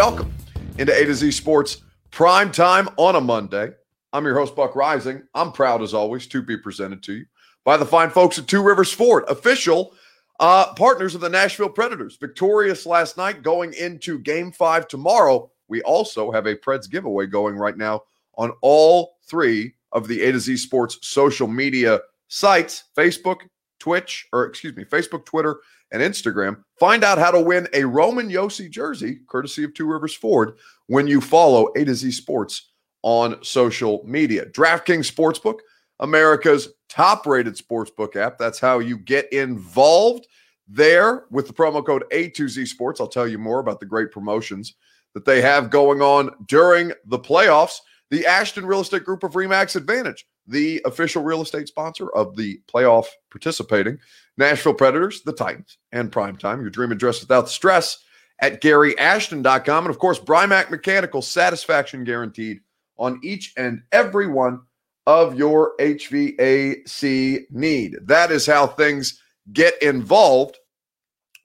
Welcome into A to Z Sports Prime Time on a Monday. I'm your host, Buck Rising. I'm proud, as always, to be presented to you by the fine folks at Two Rivers Ford, official uh, partners of the Nashville Predators. Victorious last night, going into game five tomorrow. We also have a Preds giveaway going right now on all three of the A to Z Sports social media sites Facebook, Twitch, or excuse me, Facebook, Twitter, and Instagram. Find out how to win a Roman Josi jersey, courtesy of Two Rivers Ford, when you follow A to Z Sports on social media. DraftKings Sportsbook, America's top rated sportsbook app. That's how you get involved there with the promo code A2Z Sports. I'll tell you more about the great promotions that they have going on during the playoffs. The Ashton Real Estate Group of Remax Advantage, the official real estate sponsor of the playoff participating Nashville Predators, the Titans, and Primetime. Your dream address without stress at GaryAshton.com. And of course, Brymak Mechanical satisfaction guaranteed on each and every one of your HVAC need. That is how things get involved,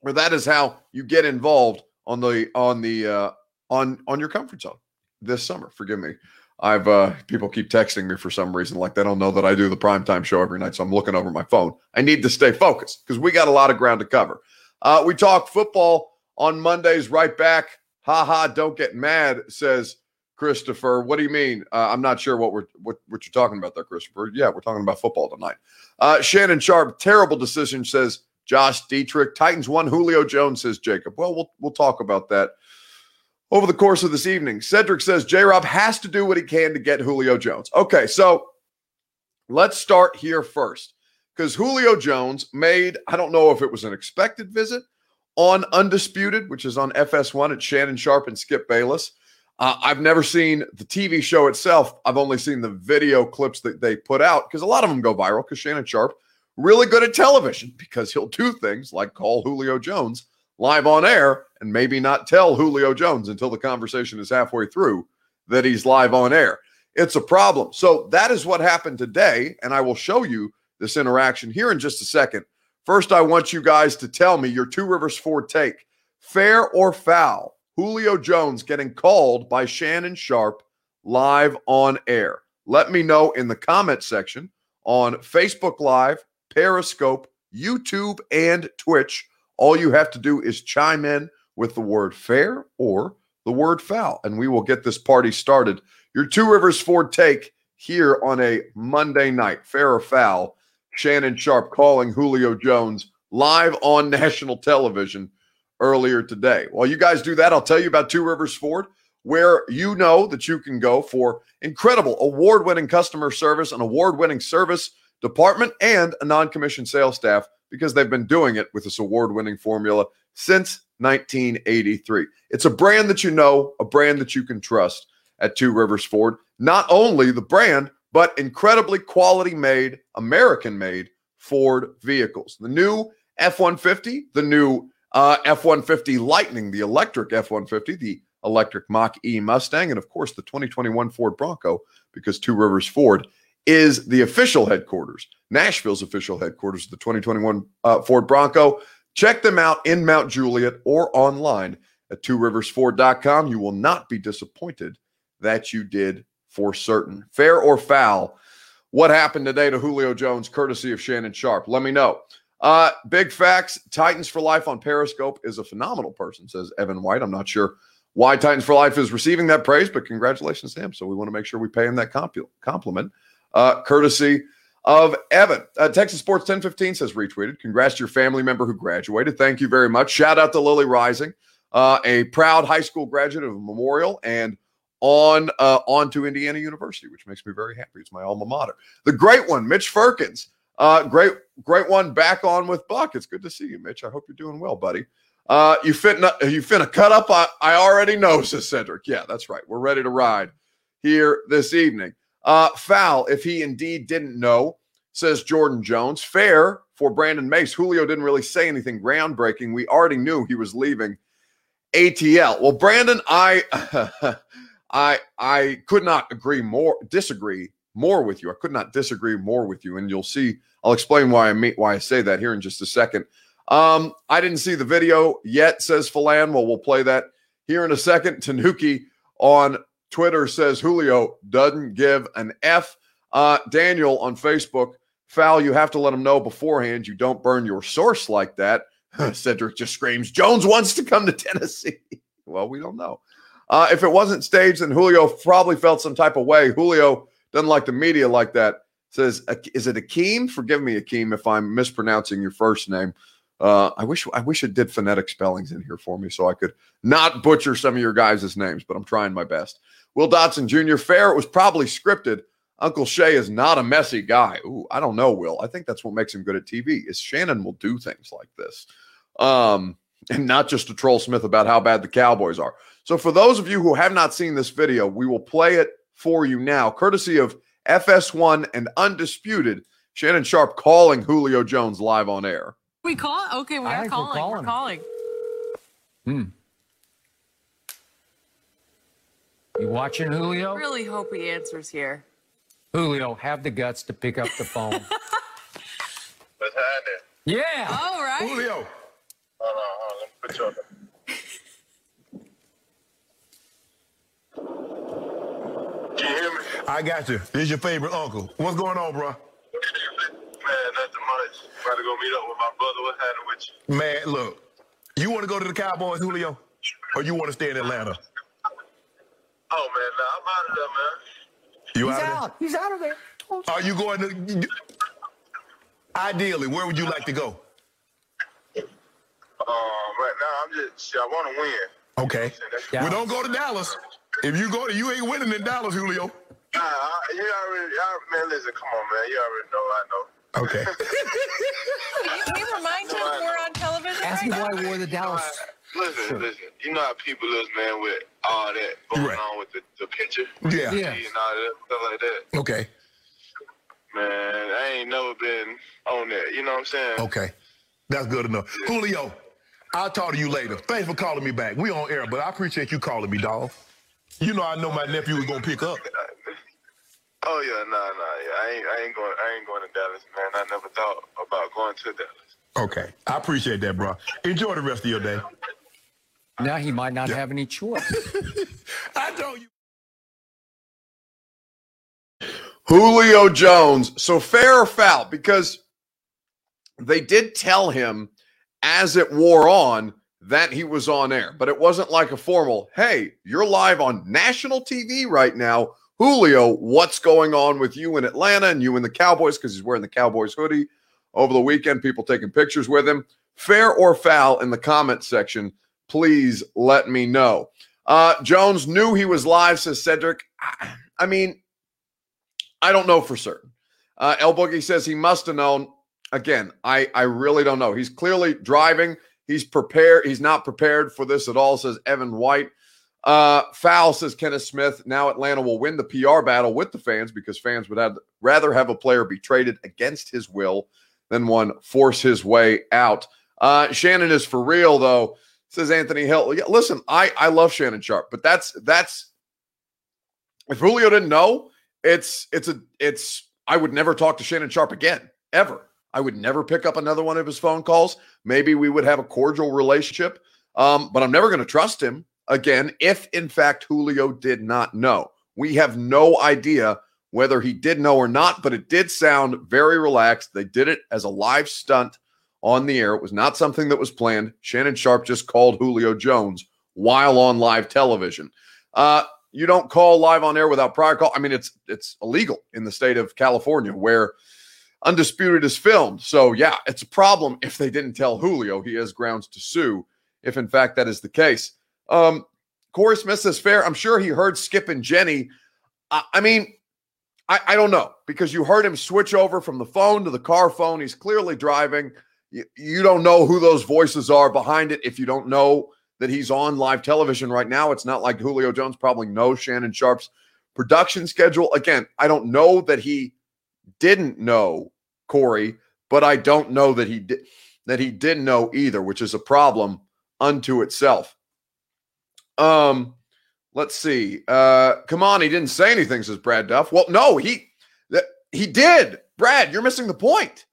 or that is how you get involved on the on the uh, on on your comfort zone this summer. Forgive me. I've uh people keep texting me for some reason, like they don't know that I do the primetime show every night. So I'm looking over my phone. I need to stay focused because we got a lot of ground to cover. Uh, we talk football on Mondays, right back. Ha ha, don't get mad, says Christopher. What do you mean? Uh, I'm not sure what we're what, what you're talking about there, Christopher. Yeah, we're talking about football tonight. Uh, Shannon Sharpe, terrible decision, says Josh Dietrich. Titans won. Julio Jones says Jacob. Well, we'll we'll talk about that over the course of this evening. Cedric says J Rob has to do what he can to get Julio Jones. Okay, so let's start here first because Julio Jones made, I don't know if it was an expected visit on Undisputed, which is on FS1 at Shannon Sharpe and Skip Bayless. Uh, I've never seen the TV show itself. I've only seen the video clips that they put out because a lot of them go viral because Shannon Sharpe, really good at television because he'll do things like call Julio Jones live on air and maybe not tell Julio Jones until the conversation is halfway through that he's live on air. It's a problem. So that is what happened today. And I will show you this interaction here in just a second. First, I want you guys to tell me your Two Rivers Ford take fair or foul. Julio Jones getting called by Shannon Sharpe live on air. Let me know in the comment section on Facebook Live, Periscope, YouTube, and Twitch. All you have to do is chime in with the word fair or the word foul, and we will get this party started. Your Two Rivers Ford take here on a Monday night, fair or foul. Shannon Sharpe calling Julio Jones live on national television earlier today. While you guys do that, I'll tell you about Two Rivers Ford, where you know that you can go for incredible award winning customer service, an award winning service department, and a non commissioned sales staff because they've been doing it with this award winning formula since 1983. It's a brand that you know, a brand that you can trust at Two Rivers Ford. Not only the brand, but incredibly quality made, American made Ford vehicles. The new F 150, the new uh, F 150 Lightning, the electric F 150, the electric Mach E Mustang, and of course the 2021 Ford Bronco, because Two Rivers Ford is the official headquarters, Nashville's official headquarters of the 2021 uh, Ford Bronco. Check them out in Mount Juliet or online at tworiversford.com. You will not be disappointed that you did for certain. Fair or foul, what happened today to Julio Jones, courtesy of Shannon Sharpe? Let me know. Uh, big facts Titans for Life on Periscope is a phenomenal person, says Evan White. I'm not sure why Titans for Life is receiving that praise, but congratulations to him. So we want to make sure we pay him that compliment, uh, courtesy of Evan. Uh, Texas Sports 1015 says retweeted. Congrats to your family member who graduated. Thank you very much. Shout out to Lily Rising, uh, a proud high school graduate of Memorial and on uh, on to Indiana University, which makes me very happy. It's my alma mater. The great one, Mitch Firkins. Uh, great, great one back on with Buck. It's good to see you, Mitch. I hope you're doing well, buddy. Uh, you fit you finna cut up. I, I already know, says Cedric. Yeah, that's right. We're ready to ride here this evening. Uh, foul, if he indeed didn't know, says Jordan Jones. Fair for Brandon Mace. Julio didn't really say anything groundbreaking. We already knew he was leaving ATL. Well, Brandon, I I I could not agree more, disagree more with you. I could not disagree more with you, and you'll see. I'll explain why I mean, why I say that here in just a second. Um, I didn't see the video yet, says Philan. Well, we'll play that here in a second. Tanuki on Twitter says Julio doesn't give an F. Uh, Daniel on Facebook, foul, you have to let him know beforehand you don't burn your source like that. Cedric just screams, Jones wants to come to Tennessee. well, we don't know. Uh, if it wasn't staged, then Julio probably felt some type of way. Julio doesn't like the media like that. Says, is it Akeem? Forgive me, Akeem, if I'm mispronouncing your first name. Uh, I wish I wish it did phonetic spellings in here for me so I could not butcher some of your guys' names, but I'm trying my best. Will Dotson Jr. Fair, it was probably scripted. Uncle Shay is not a messy guy. Ooh, I don't know, Will. I think that's what makes him good at TV. Is Shannon will do things like this. Um, and not just to troll Smith about how bad the Cowboys are. So for those of you who have not seen this video, we will play it for you now, courtesy of FS1 and Undisputed. Shannon Sharpe calling Julio Jones live on air. We call? Okay, we are calling. We're calling. We're calling. Hmm. You watching Julio? I really hope he answers here. Julio, have the guts to pick up the phone. What's happening? Yeah. All right. Julio. Hold on, hold on. Let me put you on. Can you hear me? I got you. This is your favorite uncle. What's going on, bro? Man, nothing much. About to go meet up with my brother. What's happening with you? Man, look. You want to go to the Cowboys, Julio? Or you want to stay in Atlanta? Oh, man, nah, I'm out of there, man. You He's out, out. He's out of there. Are you going to? Ideally, where would you like to go? Um, right now, I'm just, I want to win. Okay. We don't go to Dallas. If you go to, you ain't winning in Dallas, Julio. Nah, I, you already, y'all, man, listen, come on, man. You already know I know. Okay. Can you remind him we're on television Ask right him now? why he wore the Dallas. Listen, listen. You know how people is, man, with all that going Right. on with the, the picture? Yeah. Yeah. And all that stuff like that. Okay. Man, I ain't never been on that. You know what I'm saying? Okay. That's good enough. Julio, I'll talk to you later. Thanks for calling me back. We on air, but I appreciate you calling me, dog. You know I know my nephew was gonna pick up. Oh yeah, nah, nah, yeah. I ain't, I ain't going, I ain't going to Dallas, man. I never thought about going to Dallas. Okay. I appreciate that, bro. Enjoy the rest of your day. Now he might not have any choice. I told you. Julio Jones. So fair or foul? Because they did tell him as it wore on that he was on air, but it wasn't like a formal, hey, you're live on national TV right now. Julio, what's going on with you in Atlanta and you and the Cowboys? Because he's wearing the Cowboys hoodie over the weekend, people taking pictures with him. Fair or foul in the comment section, please let me know. Uh, Jones knew he was live, says Cedric. I- mean, I don't know for certain. Uh, El Boogie says he must have known. Again, I I really don't know. He's clearly driving. He's prepared. He's not prepared for this at all. Says Evan White. Uh, foul says Kenneth Smith. Now Atlanta will win the PR battle with the fans because fans would have rather have a player be traded against his will than one force his way out. Uh, Shannon is for real though. Says Anthony Hill. Yeah, listen, I I love Shannon Sharpe, but that's that's if Julio didn't know, it's it's a it's I would never talk to Shannon Sharpe again ever. I would never pick up another one of his phone calls. Maybe we would have a cordial relationship, um, but I'm never going to trust him again if, in fact, Julio did not know. We have no idea whether he did know or not, but it did sound very relaxed. They did it as a live stunt on the air. It was not something that was planned. Shannon Sharpe just called Julio Jones while on live television. Uh, you don't call live on air without prior call. I mean, it's it's illegal in the state of California where Undisputed is filmed. So yeah, it's a problem if they didn't tell Julio he has grounds to sue, if in fact that is the case. Um, Corey Smith fair. I'm sure he heard Skip and Jenny. I, I mean, I, I don't know because you heard him switch over from the phone to the car phone. He's clearly driving. You, you don't know who those voices are behind it if you don't know that he's on live television right now. It's not like Julio Jones probably knows Shannon Sharpe's production schedule. Again, I don't know that he didn't know Corey, but I don't know that he did that he didn't know either, which is a problem unto itself. Um, let's see. Uh, come on, he didn't say anything, says Brad Duff. Well, no, he that he did. Brad, you're missing the point.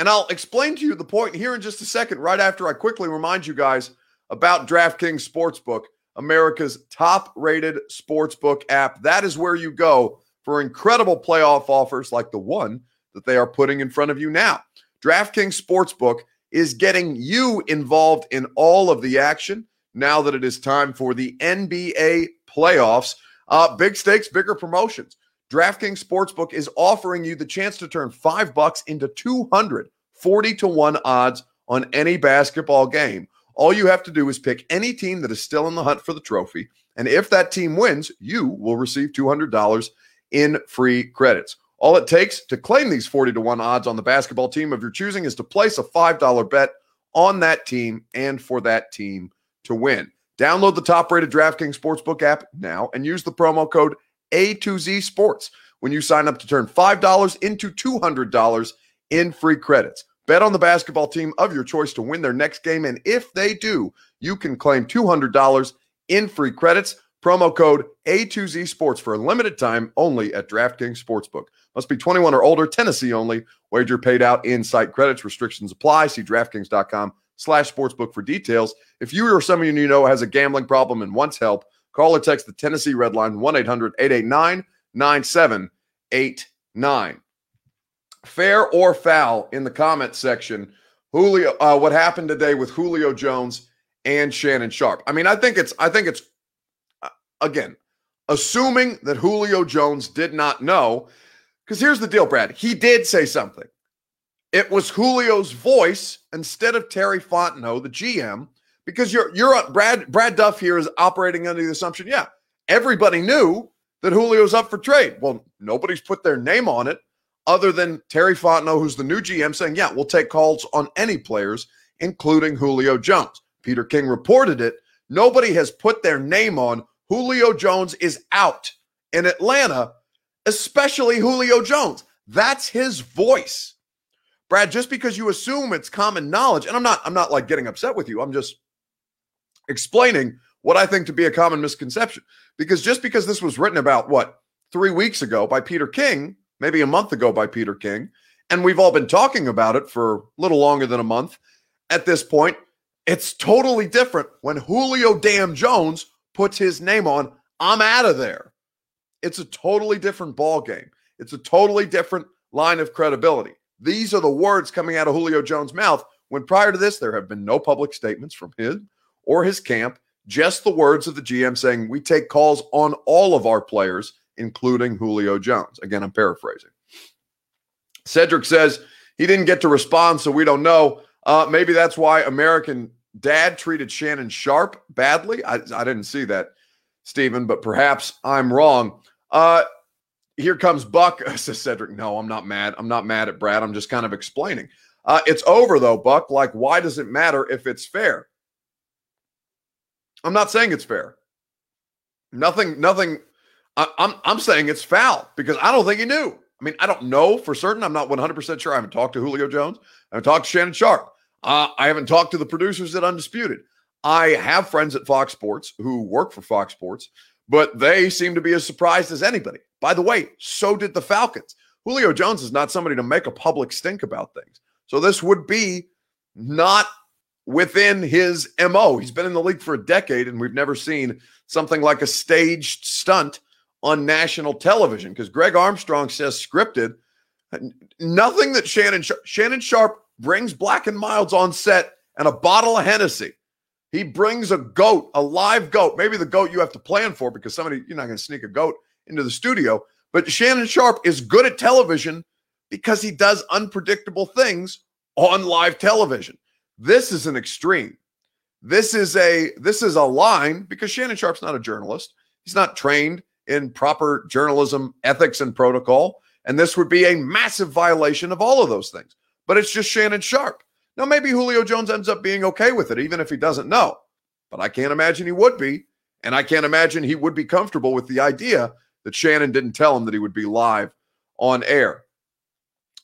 And I'll explain to you the point here in just a second, right after I quickly remind you guys about DraftKings Sportsbook. America's top rated sportsbook app. That is where you go for incredible playoff offers like the one that they are putting in front of you now. DraftKings Sportsbook is getting you involved in all of the action now that it is time for the NBA playoffs. Uh, big stakes, bigger promotions. DraftKings Sportsbook is offering you the chance to turn five bucks into 240 to 1 odds on any basketball game. All you have to do is pick any team that is still in the hunt for the trophy. And if that team wins, you will receive $200 in free credits. All it takes to claim these 40 to 1 odds on the basketball team of your choosing is to place a $5 bet on that team and for that team to win. Download the top rated DraftKings Sportsbook app now and use the promo code A2Z Sports when you sign up to turn $5 into $200 in free credits. Bet on the basketball team of your choice to win their next game. And if they do, you can claim $200 in free credits. Promo code A2Z Sports for a limited time only at DraftKings Sportsbook. Must be 21 or older, Tennessee only. Wager paid out in site credits. Restrictions apply. See DraftKings.com slash sportsbook for details. If you or someone you know has a gambling problem and wants help, call or text the Tennessee Red Line 1 800 889 9789. Fair or foul in the comment section. Julio, uh, what happened today with Julio Jones and Shannon Sharpe? I mean, I think it's, I think it's, uh, again, assuming that Julio Jones did not know, because here's the deal, Brad. He did say something. It was Julio's voice instead of Terry Fontenot, the GM, because you're you're uh, Brad Brad Duff here is operating under the assumption, yeah, everybody knew that Julio's up for trade. Well, nobody's put their name on it other than Terry Fontenot, who's the new GM, saying, yeah, we'll take calls on any players, including Julio Jones. Peter King reported it. Nobody has put their name on Julio Jones is out in Atlanta, especially Julio Jones. That's his voice. Brad, just because you assume it's common knowledge, and I'm not, I'm not like getting upset with you. I'm just explaining what I think to be a common misconception. Because just because this was written about what three weeks ago by Peter King, maybe a month ago by Peter King, and we've all been talking about it for a little longer than a month at this point, it's totally different when Julio Damn Jones puts his name on. I'm out of there. It's a totally different ball game. It's a totally different line of credibility. These are the words coming out of Julio Jones' mouth when prior to this, there have been no public statements from him or his camp, just the words of the GM saying, We take calls on all of our players, including Julio Jones. Again, I'm paraphrasing. Cedric says he didn't get to respond, so we don't know. Uh, maybe that's why American Dad treated Shannon Sharpe badly. I, I didn't see that, Stephen, but perhaps I'm wrong. Uh, here comes Buck, says Cedric. No, I'm not mad. I'm not mad at Brad. I'm just kind of explaining. Uh, it's over though, Buck. Like, why does it matter if it's fair? I'm not saying it's fair. Nothing, nothing. I, I'm I'm saying it's foul because I don't think he knew. I mean, I don't know for certain. I'm not 100% sure. I haven't talked to Julio Jones. I haven't talked to Shannon Sharpe. Uh, I haven't talked to the producers at Undisputed. I have friends at Fox Sports who work for Fox Sports, but they seem to be as surprised as anybody. By the way, so did the Falcons. Julio Jones is not somebody to make a public stink about things. So this would be not within his MO. He's been in the league for a decade, and we've never seen something like a staged stunt on national television because Greg Armstrong says scripted. Nothing that Shannon Shannon Sharpe brings black and milds on set and a bottle of Hennessy. He brings a goat, a live goat, maybe the goat you have to plan for because somebody you're not going to sneak a goat into the studio. But Shannon Sharpe is good at television because he does unpredictable things on live television. This is an extreme. This is a this is a line because Shannon Sharpe's not a journalist. He's not trained in proper journalism ethics and protocol, and this would be a massive violation of all of those things. But it's just Shannon Sharpe. Now maybe Julio Jones ends up being okay with it even if he doesn't know. But I can't imagine he would be, and I can't imagine he would be comfortable with the idea that Shannon didn't tell him that he would be live on air.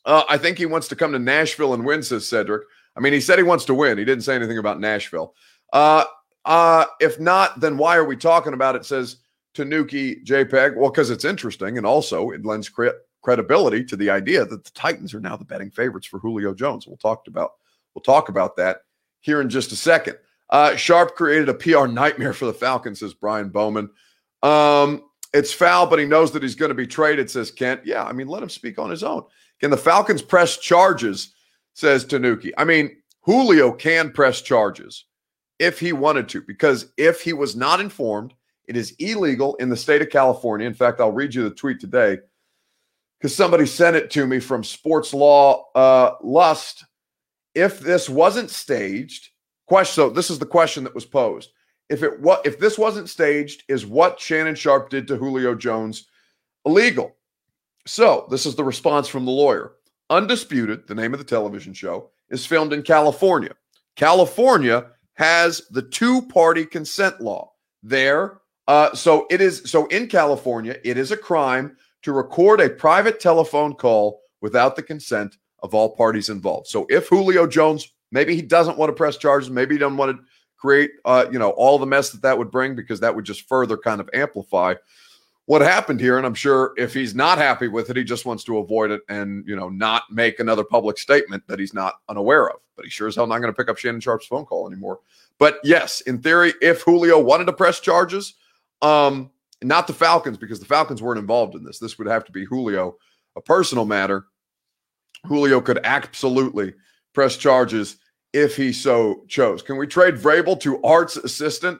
Uh, I think he wants to come to Nashville and win, says Cedric. I mean, he said he wants to win. He didn't say anything about Nashville. Uh, uh, if not, then why are we talking about it? Says Tanuki JPEG. Well, because it's interesting, and also it lends cre- credibility to the idea that the Titans are now the betting favorites for Julio Jones. We'll talk about we'll talk about that here in just a second. Uh, Sharpe created a PR nightmare for the Falcons, says Brian Bowman. Um, it's foul, but he knows that he's going to be traded, says Kent. Yeah, I mean, let him speak on his own. Can the Falcons press charges, says Tanuki. I mean, Julio can press charges if he wanted to, because if he was not informed, it is illegal in the state of California. In fact, I'll read you the tweet today because somebody sent it to me from Sports Law uh, Lust. If this wasn't staged, question. So this is the question that was posed. If it what if this wasn't staged, is what Shannon Sharpe did to Julio Jones illegal? So this is the response from the lawyer. Undisputed, the name of the television show, is filmed in California. California has the two-party consent law. There, uh, so it is so in California, it is a crime to record a private telephone call without the consent of all parties involved. So if Julio Jones, maybe he doesn't want to press charges, maybe he doesn't want to create, uh, you know, all the mess that that would bring because that would just further kind of amplify what happened here. And I'm sure if he's not happy with it, he just wants to avoid it and, you know, not make another public statement that he's not unaware of. But he sure as hell not going to pick up Shannon Sharpe's phone call anymore. But yes, in theory, if Julio wanted to press charges, um, not the Falcons, because the Falcons weren't involved in this. This would have to be Julio, a personal matter. Julio could absolutely press charges if he so chose. Can we trade Vrabel to Art's assistant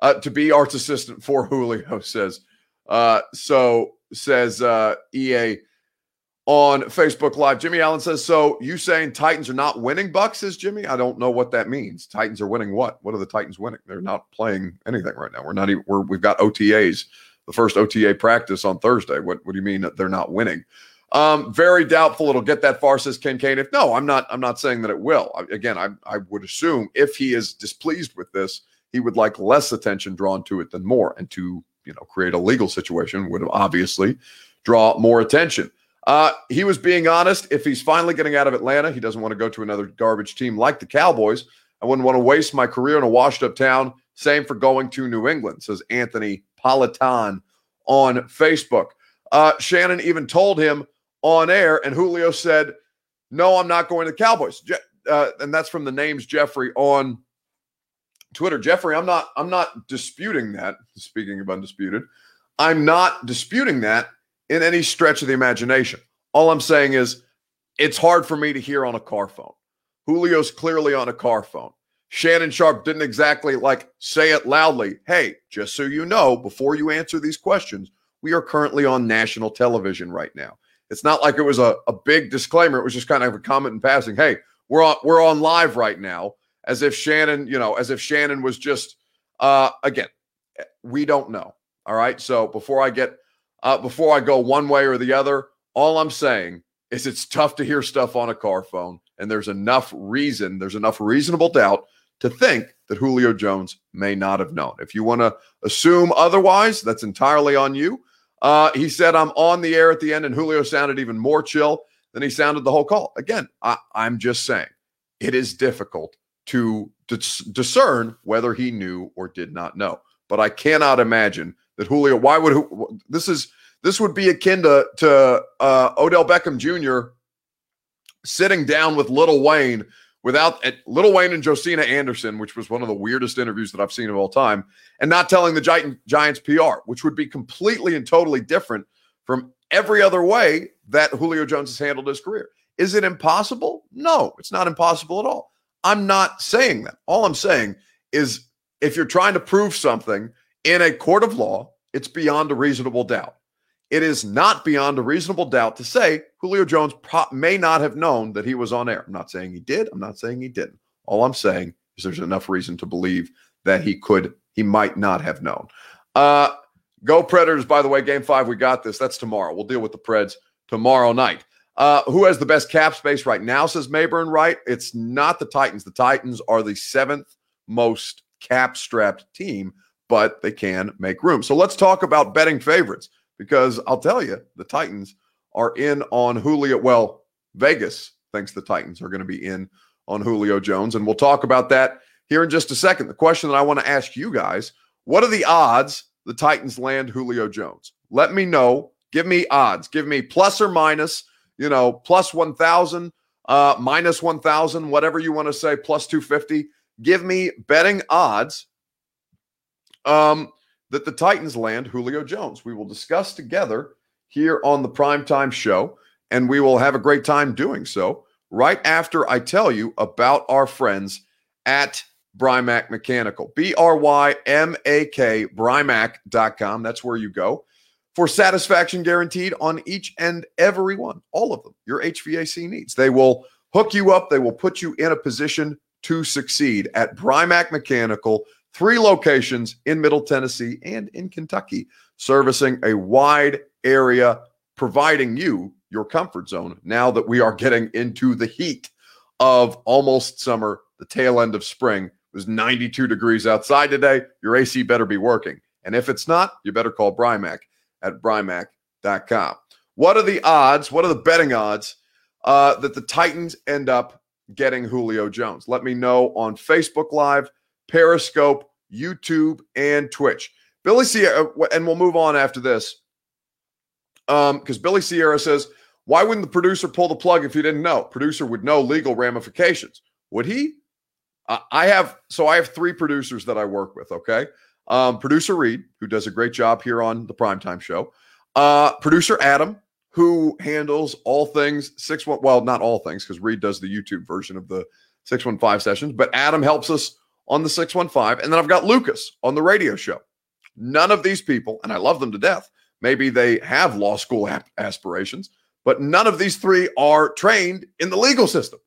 uh, to be Art's assistant for Julio? Says uh, so. Says uh, EA on Facebook Live. Jimmy Allen says, "So you saying Titans are not winning?" Bucks says Jimmy. I don't know what that means. Titans are winning what? What are the Titans winning? They're not playing anything right now. We're not even. We're, we've got OTAs. The first OTA practice on Thursday. What What do you mean that they're not winning? Um, very doubtful it'll get that far, says Ken Kane. If no, I'm not. I'm not saying that it will. Again, I, I would assume if he is displeased with this, he would like less attention drawn to it than more, and to you know create a legal situation would obviously draw more attention. Uh, he was being honest. If he's finally getting out of Atlanta, he doesn't want to go to another garbage team like the Cowboys. I wouldn't want to waste my career in a washed up town. Same for going to New England, says Anthony Politan on Facebook. Uh, Shannon even told him on air, and Julio said, "No, I'm not going to the Cowboys." Je- uh, and that's from the names Jeffrey on Twitter. Jeffrey, I'm not. I'm not disputing that. Speaking of undisputed, I'm not disputing that in any stretch of the imagination. All I'm saying is, it's hard for me to hear on a car phone. Julio's clearly on a car phone. Shannon Sharpe didn't exactly like say it loudly. Hey, just so you know, before you answer these questions, we are currently on national television right now. It's not like it was a, a big disclaimer. It was just kind of a comment in passing. Hey, we're on we're on live right now, as if Shannon, you know, as if Shannon was just uh again, we don't know. All right. So before I get uh before I go one way or the other, all I'm saying is it's tough to hear stuff on a car phone, and there's enough reason, there's enough reasonable doubt to think that Julio Jones may not have known. If you want to assume otherwise, that's entirely on you. Uh, he said, I'm on the air at the end, and Julio sounded even more chill than he sounded the whole call. Again, I, I'm just saying it is difficult to dis- discern whether he knew or did not know. But I cannot imagine that Julio, why would this is this would be akin to, to uh, Odell Beckham Jr. sitting down with Lil Wayne without Lil Wayne and Josina Anderson, which was one of the weirdest interviews that I've seen of all time, and not telling the Gi- Giants PR, which would be completely and totally different from every other way that Julio Jones has handled his career. Is it impossible? No, it's not impossible at all. I'm not saying that. All I'm saying is if you're trying to prove something in a court of law, it's beyond a reasonable doubt. It is not beyond a reasonable doubt to say Julio Jones pro- may not have known that he was on air. I'm not saying he did. I'm not saying he didn't. All I'm saying is there's enough reason to believe that he could, he might not have known. Uh, go Predators, by the way, game five, we got this. That's tomorrow. We'll deal with the Preds tomorrow night. Uh, who has the best cap space right now, says Mayburn Right. It's not the Titans. The Titans are the seventh most cap strapped team, but they can make room. So let's talk about betting favorites because I'll tell you, the Titans are in on Julio. Well, Vegas thinks the Titans are going to be in on Julio Jones. And we'll talk about that here in just a second. The question that I want to ask you guys what are the odds the Titans land Julio Jones? Let me know. Give me odds. Give me plus or minus, you know, plus 1,000, uh, minus 1,000, whatever you want to say, plus 250. give me betting odds um, that the Titans land Julio Jones. We will discuss together here on the primetime show, and we will have a great time doing so right after I tell you about our friends at Brymak Mechanical. B R Y M A K, Brymak.com. That's where you go for satisfaction guaranteed on each and every one, all of them, your HVAC needs. They will hook you up, they will put you in a position to succeed at Brymak Mechanical, three locations in Middle Tennessee and in Kentucky, servicing a wide area, providing you your comfort zone now that we are getting into the heat of almost summer, the tail end of spring. It was 92 degrees outside today. Your AC better be working. And if it's not, you better call Brymak at Brymak.com. What are the odds? What are the betting odds uh, that the Titans end up getting Julio Jones? Let me know on Facebook Live, Periscope, YouTube, and Twitch. Billy Sierra, and we'll move on after this. Because um, Billy Sierra says, why wouldn't the producer pull the plug if he didn't know? Producer would know legal ramifications. Would he? Uh, I have, so I have three producers that I work with, okay? Um, producer Reed, who does a great job here on the primetime show. Uh, producer Adam, who handles all things six one. Well, not all things because Reed does the YouTube version of the six one five sessions, but Adam helps us on the six one five, and then I've got Lucas on the radio show. None of these people, and I love them to death. Maybe they have law school aspirations, but none of these three are trained in the legal system.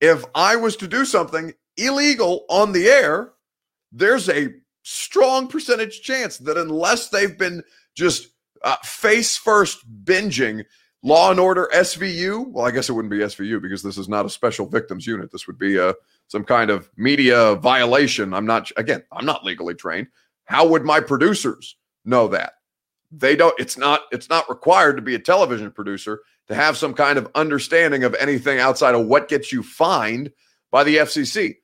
If I was to do something illegal on the air, there's a strong percentage chance that unless they've been just uh, face first binging Law and Order SVU, well, I guess it wouldn't be SVU because this is not a special victims unit. This would be a uh, some kind of media violation. I'm not again, I'm not legally trained. How would my producers know that? They don't it's not it's not required to be a television producer to have some kind of understanding of anything outside of what gets you fined by the FCC.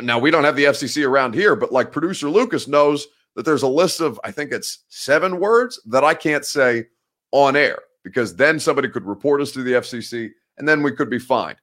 Now we don't have the FCC around here, but like producer Lucas knows that there's a list of I think it's seven words that I can't say on air because then somebody could report us to the FCC and then we could be fined.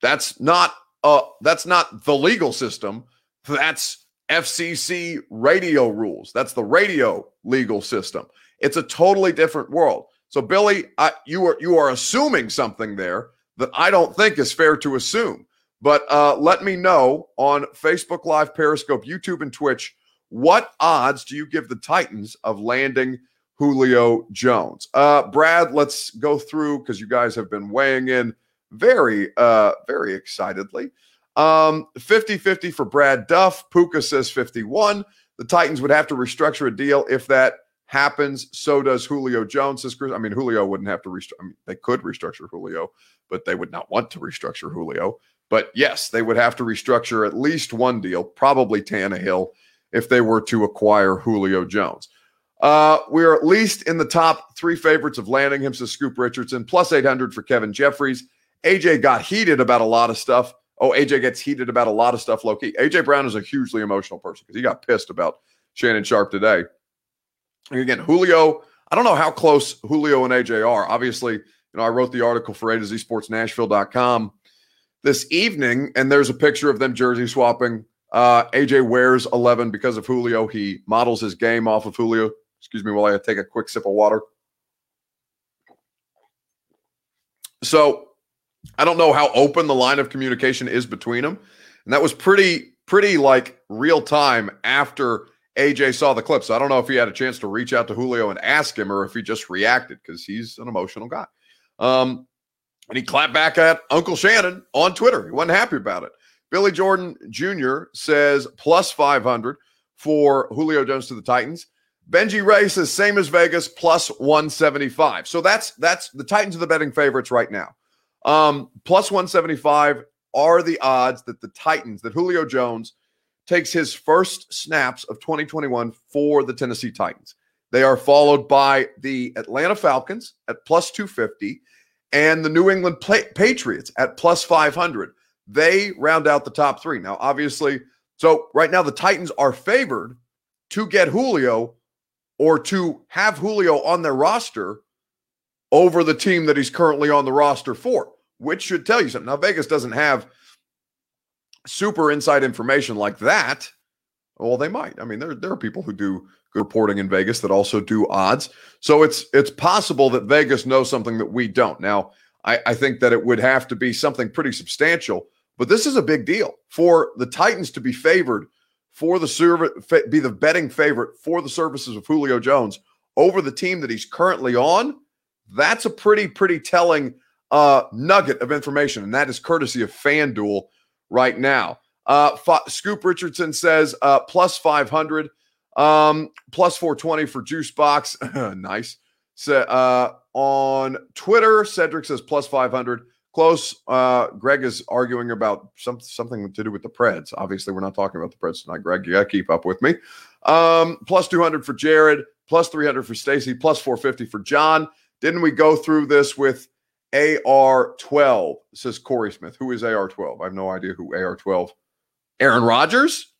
That's not uh that's not the legal system. That's FCC radio rules. That's the radio legal system. It's a totally different world. So Billy, I, you are you are assuming something there that I don't think is fair to assume. But uh, let me know on Facebook Live, Periscope, YouTube, and Twitch what odds do you give the Titans of landing Julio Jones? Uh, Brad, let's go through because you guys have been weighing in very, uh, very excitedly. Um, 50 50 for Brad Duff. Puka says 51. The Titans would have to restructure a deal if that happens. So does Julio Jones. Says Chris. I mean, Julio wouldn't have to restructure. I mean, they could restructure Julio, but they would not want to restructure Julio. But yes, they would have to restructure at least one deal, probably Tannehill, if they were to acquire Julio Jones. Uh, we're at least in the top three favorites of landing him, says Scoop Richardson, plus 800 for Kevin Jeffries. AJ got heated about a lot of stuff. Oh, AJ gets heated about a lot of stuff low key. AJ Brown is a hugely emotional person because he got pissed about Shannon Sharpe today. And again, Julio, I don't know how close Julio and AJ are. Obviously, you know, I wrote the article for A to Z Sports Nashville.com this evening, and there's a picture of them jersey swapping. Uh, AJ wears 11 because of Julio. He models his game off of Julio. Excuse me while I take a quick sip of water. So I don't know how open the line of communication is between them. And that was pretty, pretty like real time after AJ saw the clip. So I don't know if he had a chance to reach out to Julio and ask him or if he just reacted because he's an emotional guy. Um, and he clapped back at Uncle Shannon on Twitter. He wasn't happy about it. Billy Jordan Jr. says plus 500 for Julio Jones to the Titans. Benji Ray says same as Vegas plus 175. So that's that's the Titans are the betting favorites right now. Um, plus 175 are the odds that the Titans, that Julio Jones takes his first snaps of 2021 for the Tennessee Titans. They are followed by the Atlanta Falcons at plus 250 and the New England Patriots at plus 500. They round out the top three. Now, obviously, so right now the Titans are favored to get Julio or to have Julio on their roster over the team that he's currently on the roster for, which should tell you something. Now, Vegas doesn't have super inside information like that, well, they might. I mean, there there are people who do reporting in Vegas that also do odds. So it's it's possible that Vegas knows something that we don't. Now, I, I think that it would have to be something pretty substantial, but this is a big deal for the Titans to be favored for the service, be the betting favorite for the services of Julio Jones over the team that he's currently on. That's a pretty pretty telling uh, nugget of information, and that is courtesy of FanDuel right now. Uh, F- Scoop Richardson says uh, plus 500, um, plus 420 for Juice Box. nice. So, uh, on Twitter, Cedric says plus 500. Close. Uh, Greg is arguing about some, something to do with the Preds. Obviously, we're not talking about the Preds tonight, Greg. You got to keep up with me. Um, plus 200 for Jared, plus 300 for Stacy, plus 450 for John. Didn't we go through this with AR12? Says Corey Smith. Who is AR12? I have no idea who AR12 Aaron Rodgers?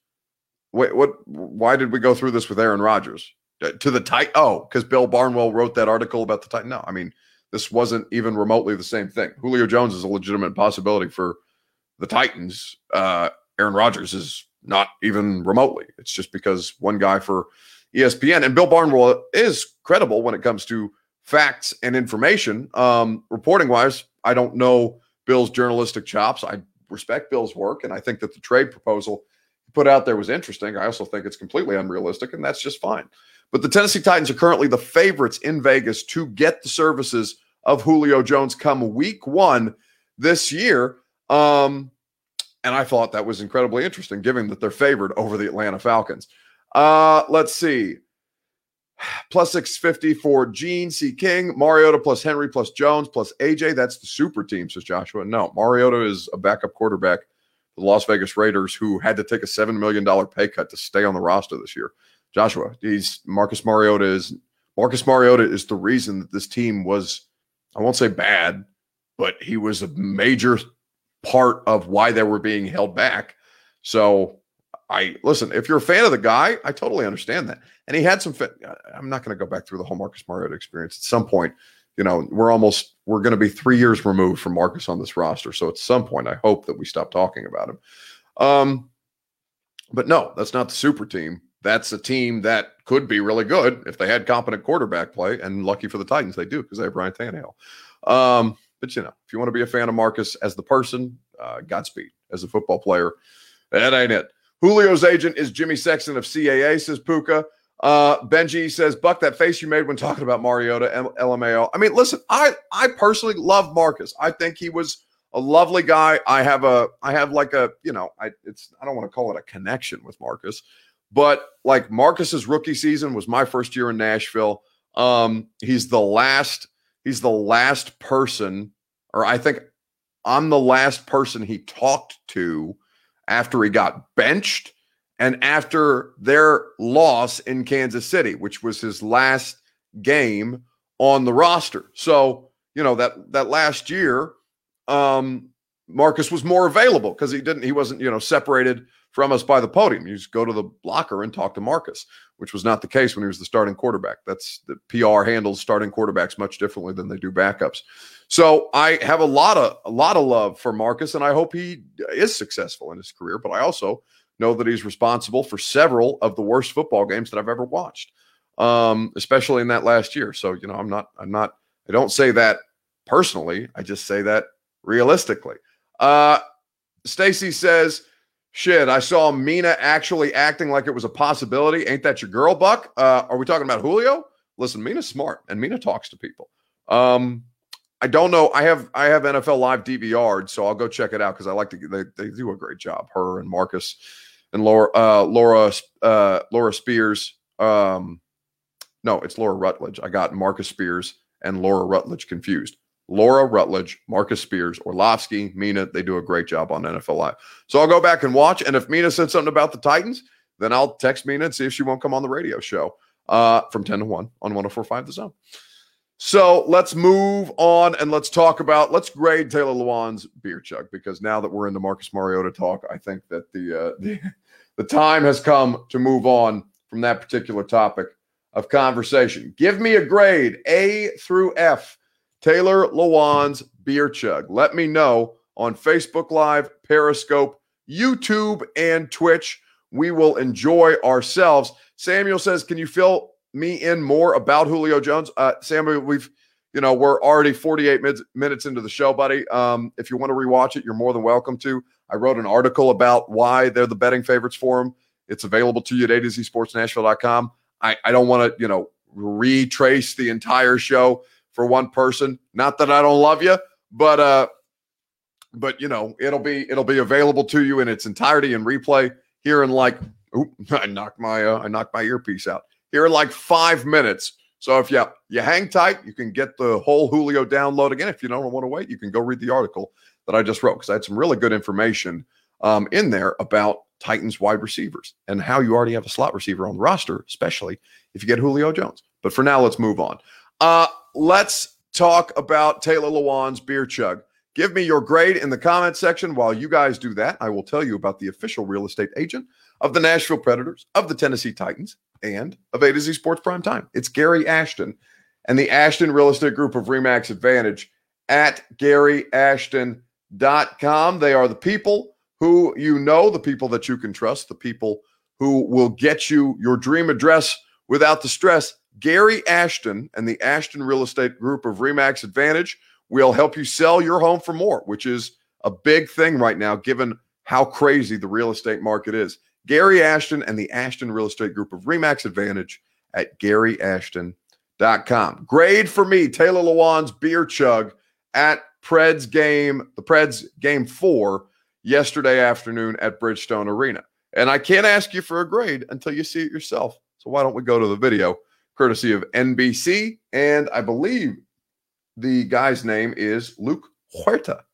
Wait, what? Why did we go through this with Aaron Rodgers? Uh, to the tight? Oh, because Bill Barnwell wrote that article about the tight. No, I mean this wasn't even remotely the same thing. Julio Jones is a legitimate possibility for the Titans. Uh, Aaron Rodgers is not even remotely. It's just because one guy for ESPN and Bill Barnwell is credible when it comes to facts and information. Um, reporting wise, I don't know Bill's journalistic chops. I respect Bill's work, and I think that the trade proposal put out there was interesting. I also think it's completely unrealistic, and that's just fine. But the Tennessee Titans are currently the favorites in Vegas to get the services of Julio Jones come week one this year. Um, and I thought that was incredibly interesting, given that they're favored over the Atlanta Falcons. Uh, let's see. Plus 650 for Gene C. King, Mariota plus Henry plus Jones plus AJ. That's the super team, says Joshua. No, Mariota is a backup quarterback the Las Vegas Raiders who had to take a $7 million pay cut to stay on the roster this year. Joshua, he's Marcus Mariota is Marcus Mariota is the reason that this team was, I won't say bad, but he was a major part of why they were being held back. So I listen, if you're a fan of the guy, I totally understand that. And he had some. I'm not going to go back through the whole Marcus Mariota experience. At some point, you know, we're almost we're going to be three years removed from Marcus on this roster. So at some point, I hope that we stop talking about him. Um, but no, that's not the super team. That's a team that could be really good if they had competent quarterback play. And lucky for the Titans, they do because they have Ryan Tannehill. Um, but you know, if you want to be a fan of Marcus as the person, uh, Godspeed as a football player. That ain't it. Julio's agent is Jimmy Sexton of CAA, says Puka. Uh, Benji says, Buck, that face you made when talking about Mariota, M- LMAO. I mean, listen, I I personally love Marcus. I think he was a lovely guy. I have a I have like a, you know, I it's I don't want to call it a connection with Marcus, but like Marcus's rookie season was my first year in Nashville. Um, he's the last, he's the last person, or I think I'm the last person he talked to after he got benched and after their loss in Kansas City, which was his last game on the roster. So, you know, that that last year, um, Marcus was more available because he didn't, he wasn't, you know, separated from us by the podium. You just go to the locker and talk to Marcus, which was not the case when he was the starting quarterback. That's the PR handles starting quarterbacks much differently than they do backups. So I have a lot of a lot of love for Marcus, and I hope he is successful in his career. But I also know that he's responsible for several of the worst football games that I've ever watched, um, especially in that last year. So you know, I'm not, I'm not, I don't say that personally. I just say that realistically. Uh, Stacy says, "Shit, I saw Mina actually acting like it was a possibility. Ain't that your girl, Buck? Uh, are we talking about Julio? Listen, Mina's smart, and Mina talks to people." Um, I don't know. I have I have NFL Live DVR, so I'll go check it out because I like to. They, they do a great job. Her and Marcus and Laura uh, Laura uh, Laura Spears. Um, no, it's Laura Rutledge. I got Marcus Spears and Laura Rutledge confused. Laura Rutledge, Marcus Spears, Orlovsky, Mina, they do a great job on NFL Live. So I'll go back and watch. And if Mina said something about the Titans, then I'll text Mina and see if she won't come on the radio show uh, from 10 to 1 on 1045 The Zone. So let's move on and let's talk about let's grade Taylor Lewan's beer chug because now that we're into Marcus Mariota talk, I think that the uh, the, the time has come to move on from that particular topic of conversation. Give me a grade A through F. Taylor Lewan's beer chug. Let me know on Facebook Live, Periscope, YouTube and Twitch. We will enjoy ourselves. Samuel says, Can you fill me in more about Julio Jones? Uh, Samuel, we've, you know, we're already 48 min- minutes into the show, buddy. Um, if you want to rewatch it, you're more than welcome to. I wrote an article about why they're the betting favorites for him. It's available to you at A to Z Sports Nashville.com. I, I don't want to, you know, retrace the entire show for one person. Not that I don't love you, but uh, but you know, it'll be it'll be available to you in its entirety in replay here in like oop, I knocked my uh, I knocked my earpiece out here in like five minutes. So if you you hang tight, you can get the whole Julio download again. If you don't want to wait, you can go read the article that I just wrote because I had some really good information um, in there about Titans wide receivers and how you already have a slot receiver on the roster, especially if you get Julio Jones. But for now, let's move on. Uh, let's talk about Taylor Lewan's beer chug. Give me your grade in the comment section. While you guys do that, I will tell you about the official real estate agent of the Nashville Predators, of the Tennessee Titans, and of A to Z Sports Prime Time. It's Gary Ashton and the Ashton Real Estate Group of Remax Advantage at GaryAshton.com. They are the people who you know, the people that you can trust, the people who will get you your dream address without the stress. Gary Ashton and the Ashton Real Estate Group of Remax Advantage will help you sell your home for more, which is a big thing right now, given how crazy the real estate market is. Gary Ashton and the Ashton Real Estate Group of Remax Advantage at GaryAshton.com. Grade for me, Taylor Lewan's beer chug at Preds game, the Preds game four yesterday afternoon at Bridgestone Arena. And I can't ask you for a grade until you see it yourself. So why don't we go to the video, courtesy of NBC? And I believe the guy's name is Luke Huerta.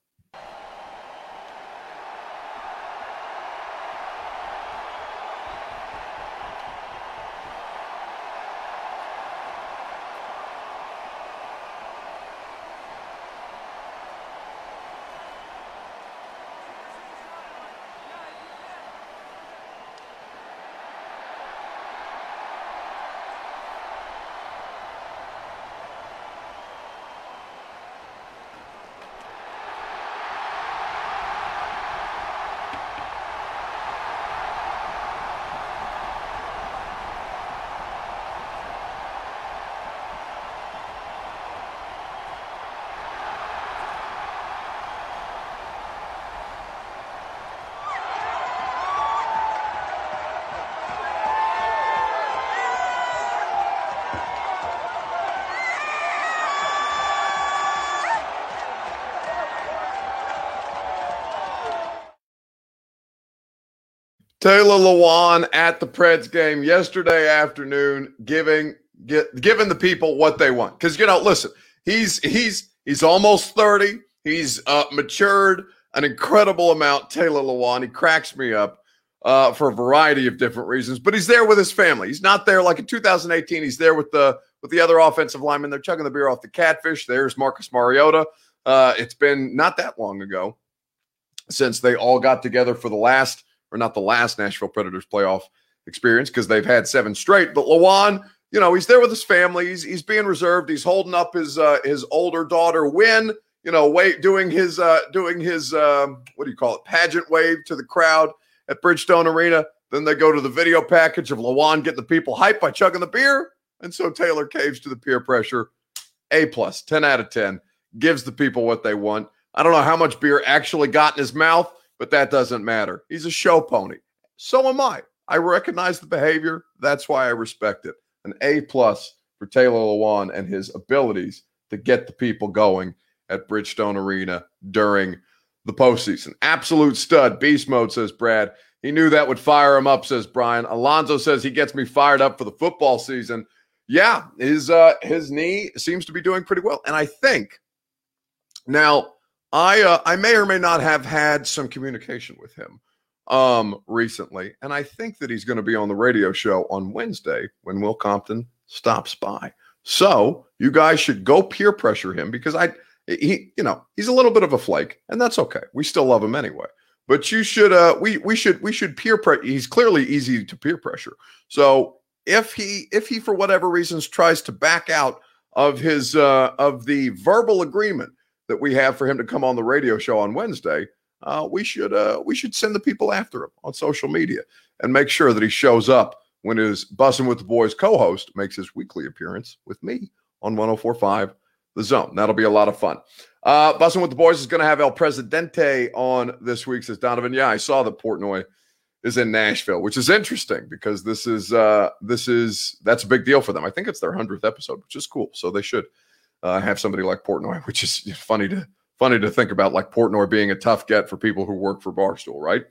Taylor Lewan at the Preds game yesterday afternoon, giving get, giving the people what they want. Because you know, listen, he's he's he's almost thirty. He's uh, matured an incredible amount. Taylor Lewan, he cracks me up uh, for a variety of different reasons. But he's there with his family. He's not there like in 2018. He's there with the with the other offensive linemen. They're chugging the beer off the catfish. There's Marcus Mariota. Uh, it's been not that long ago since they all got together for the last or not the last Nashville Predators playoff experience because they've had seven straight. But Lewan, you know, he's there with his family. He's he's being reserved. He's holding up his uh, his older daughter Win. You know, wait, doing his uh, doing his um, what do you call it? Pageant wave to the crowd at Bridgestone Arena. Then they go to the video package of Lewan getting the people hyped by chugging the beer, and so Taylor caves to the peer pressure. A plus, ten out of ten, gives the people what they want. I don't know how much beer actually got in his mouth but that doesn't matter. He's a show pony. So am I. I recognize the behavior. That's why I respect it. An A plus for Taylor Lewan and his abilities to get the people going at Bridgestone Arena during the postseason. Absolute stud. Beast mode, says Brad. He knew that would fire him up, says Brian. Alonzo says he gets me fired up for the football season. Yeah, his uh his knee seems to be doing pretty well. And I think now I uh, I may or may not have had some communication with him um recently, and I think that he's going to be on the radio show on Wednesday when Will Compton stops by. So you guys should go peer pressure him because I he you know he's a little bit of a flake, and that's okay. We still love him anyway. But you should uh we we should we should peer pressure. He's clearly easy to peer pressure. So if he if he for whatever reasons tries to back out of his uh of the verbal agreement that we have for him to come on the radio show on Wednesday, uh, we should uh, we should send the people after him on social media and make sure that he shows up when his Bussing with the Boys co-host makes his weekly appearance with me on 104.5 The Zone. That'll be a lot of fun. Uh, Bussing with the Boys is going to have El Presidente on this week, says Donovan. Yeah, I saw that Portnoy is in Nashville, which is interesting because this is uh, this is that's a big deal for them. I think it's their hundredth episode, which is cool. So they should uh, have somebody like Portnoy, which is funny to funny to think about, like Portnoy being a tough get for people who work for Barstool, right?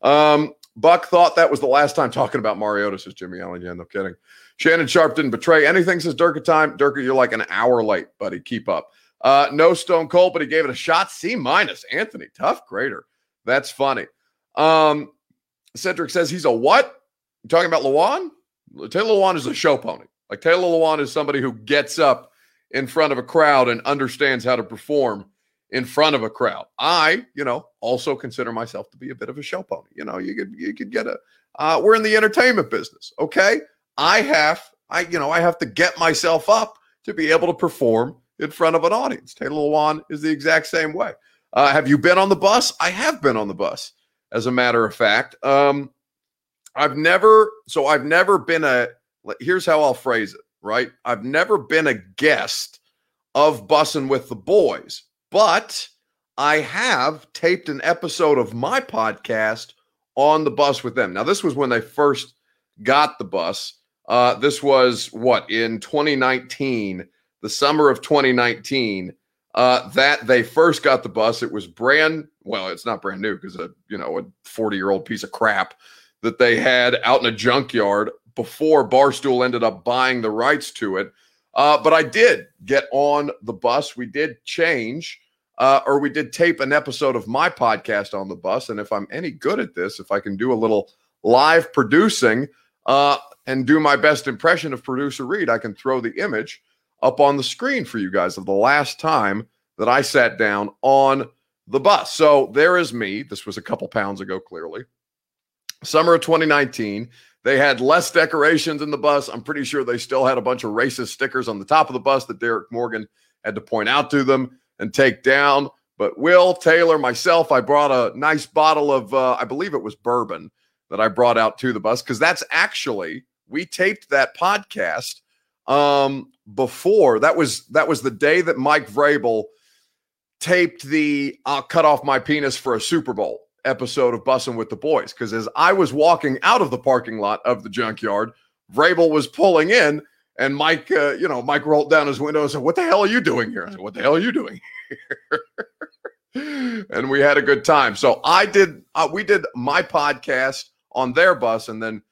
Um, Buck thought that was the last time talking about Mariota, says Jimmy Allen. Yeah, no kidding. Shannon Sharpe didn't betray anything, says Durka time. Durka, you're like an hour late, buddy. Keep up. Uh, no Stone Cold, but he gave it a shot. C minus. Anthony, tough grader. That's funny. Um, Cedric says he's a what? You talking about Lewan? Taylor Lewan is a show pony. Like Taylor Lewan is somebody who gets up in front of a crowd and understands how to perform in front of a crowd. I, you know, also consider myself to be a bit of a show pony. You know, you could you could get a uh, we're in the entertainment business, okay? I have I you know, I have to get myself up to be able to perform in front of an audience. Taylor Lewan is the exact same way. Uh, have you been on the bus? I have been on the bus, as a matter of fact. Um, I've never, so I've never been a, here's how I'll phrase it, right? I've never been a guest of Bussing with the Boys, but I have taped an episode of my podcast on the bus with them. Now, this was when they first got the bus. Uh, this was what in 2019, the summer of 2019. Uh, that they first got the bus. It was brand well, it's not brand new because a you know a 40 year old piece of crap that they had out in a junkyard before Barstool ended up buying the rights to it. Uh, but I did get on the bus. We did change uh, or we did tape an episode of my podcast on the bus. And if I'm any good at this, if I can do a little live producing uh, and do my best impression of producer Reed, I can throw the image up on the screen for you guys of the last time that I sat down on the bus. So there is me. This was a couple pounds ago, clearly. Summer of 2019. They had less decorations in the bus. I'm pretty sure they still had a bunch of racist stickers on the top of the bus that Derek Morgan had to point out to them and take down. But Will, Taylor, myself, I brought a nice bottle of, uh, I believe it was bourbon that I brought out to the bus because that's actually we taped that podcast um, before. That was that was the day that Mike Vrabel taped the "I'll cut off my penis for a Super Bowl" episode of Bussing with the Boys. Because as I was walking out of the parking lot of the junkyard, Vrabel was pulling in and Mike, uh, you know, Mike rolled down his window and said, "What the hell are you doing here?" I said, "What the hell are you doing here?" and we had a good time. So I did. Uh, we did my podcast on their bus, and then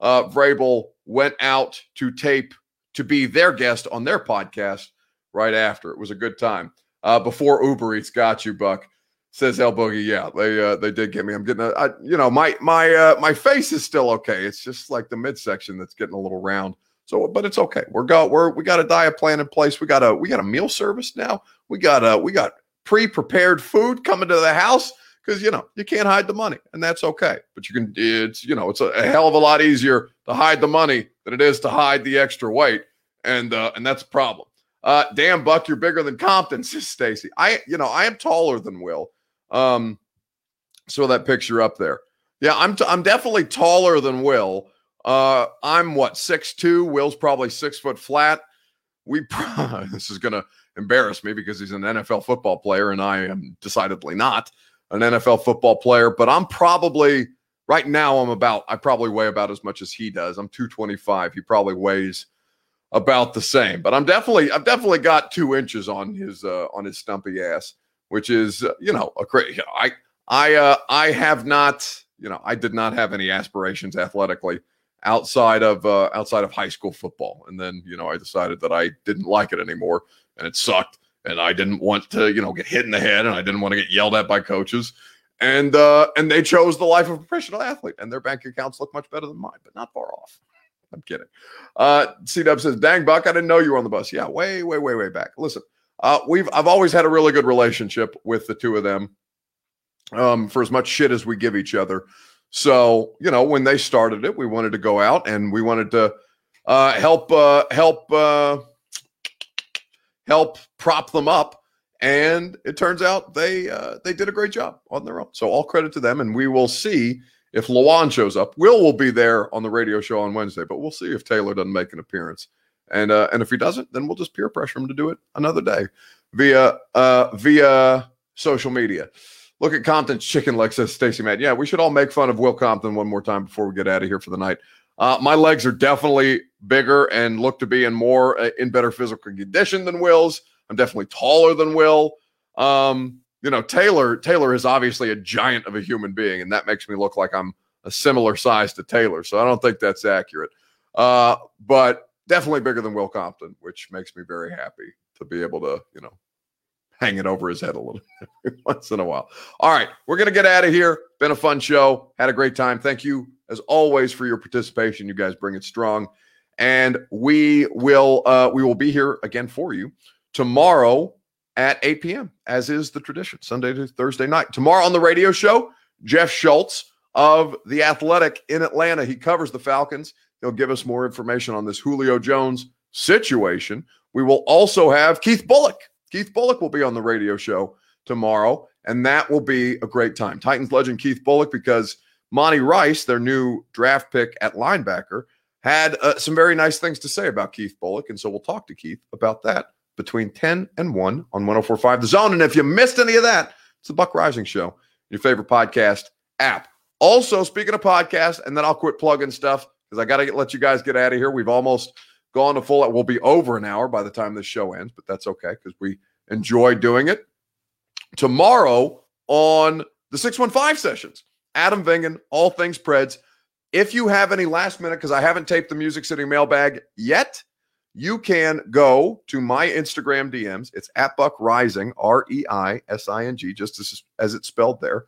uh, Vrabel went out to tape to be their guest on their podcast right after. It was a good time. Uh, before Uber Eats got you, Buck says El Boogie. Yeah, they uh, they did get me. I'm getting a, I, you know, my my uh, my face is still okay. It's just like the midsection that's getting a little round. So, but it's okay. We're got we're we got a diet plan in place. We got a we got a meal service now. We got a we got pre-prepared food coming to the house because you know you can't hide the money, and that's okay. But you can it's you know it's a, a, hell of a lot easier to hide the money than it is to hide the extra weight, and uh, and that's a problem. Uh, damn, Buck, you're bigger than Compton, says Stacy. I you know I am taller than Will. Um, so that picture up there. Yeah, I'm t- I'm definitely taller than Will. Uh, I'm what six two. Will's probably six foot flat. We this is gonna embarrass me because he's an NFL football player and I am decidedly not an NFL football player. But I'm probably right now. I'm about. I probably weigh about as much as he does. I'm 225. He probably weighs about the same. But I'm definitely. I've definitely got two inches on his uh, on his stumpy ass, which is uh, you know a know, I I uh, I have not. You know, I did not have any aspirations athletically outside of uh, outside of high school football. And then you know I decided that I didn't like it anymore, and it sucked, and I didn't want to you know get hit in the head, and I didn't want to get yelled at by coaches. And uh, and they chose the life of a professional athlete, and their bank accounts look much better than mine, but not far off. I'm kidding. Uh, C Dub says, "Dang Buck, I didn't know you were on the bus." Yeah, way, way, way, way back. Listen, uh, we've I've always had a really good relationship with the two of them. Um, for as much shit as we give each other, so, you know, when they started it, we wanted to go out and we wanted to uh, help uh, help uh, help prop them up and it turns out they uh, they did a great job on their own. So all credit to them, and we will see if Lewan shows up. Will will be there on the radio show on Wednesday, but we'll see if Taylor doesn't make an appearance. And uh, and if he doesn't, then we'll just peer pressure him to do it another day via uh, via social media. Look at Compton's chicken leg, says Stacy Matt. Yeah, we should all make fun of Will Compton one more time before we get out of here for the night. Uh, my legs are definitely bigger and look to be in more uh, in better physical condition than Will's. I'm definitely taller than Will. Um, you know, Taylor Taylor is obviously a giant of a human being, and that makes me look like I'm a similar size to Taylor. So I don't think that's accurate. Uh, but definitely bigger than Will Compton, which makes me very happy to be able to, you know, hang it over his head a little once in a while. All right, we're gonna get out of here. Been a fun show. Had a great time. Thank you as always for your participation. You guys bring it strong, and we will uh, we will be here again for you tomorrow at 8 p.m. as is the tradition, Sunday to Thursday night. Tomorrow on the radio show, Jeff Schultz of the Athletic in Atlanta. He covers the Falcons. He'll give us more information on this Julio Jones situation. We will also have Keith Bullock. Keith Bullock will be on the radio show tomorrow, and that will be a great time. Titans legend Keith Bullock, because Monty Rice, their new draft pick at linebacker, had uh, some very nice things to say about Keith Bullock. And so we'll talk to Keith about that between 10 and 1 on 1045 The Zone. And if you missed any of that, it's the Buck Reising Show, your favorite podcast app. Also, speaking of podcasts, and then I'll quit plugging stuff because I got to let you guys get out of here. We've almost gone to full. We'll be over an hour by the time this show ends, but that's okay because we enjoy doing it. Tomorrow on the 615 sessions, Adam Vingan, All Things Preds. If you have any last minute, because I haven't taped the Music City mailbag yet, you can go to my Instagram DMs. It's at Buck Reising, R E I S I N G, just as, as it's spelled there.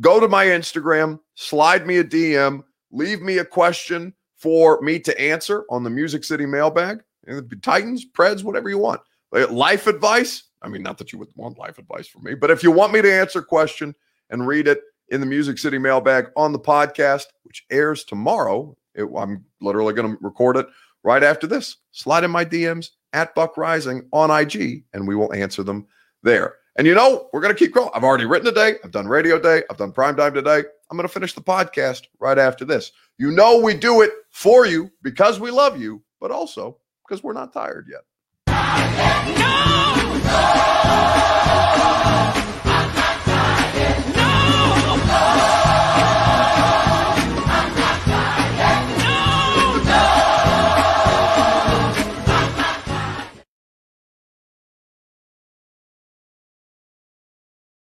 Go to my Instagram, slide me a DM, leave me a question for me to answer on the Music City mailbag. Titans, Preds, whatever you want. Life advice. I mean, not that you would want life advice from me, but if you want me to answer a question and read it in the Music City mailbag on the podcast, which airs tomorrow, it, I'm literally going to record it right after this. Slide in my DMs at Buck Reising on IG, and we will answer them there. And you know, we're going to keep going. I've already written today. I've done radio day. I've done prime time today. I'm going to finish the podcast right after this. You know, we do it for you because we love you, but also because we're not tired yet. No!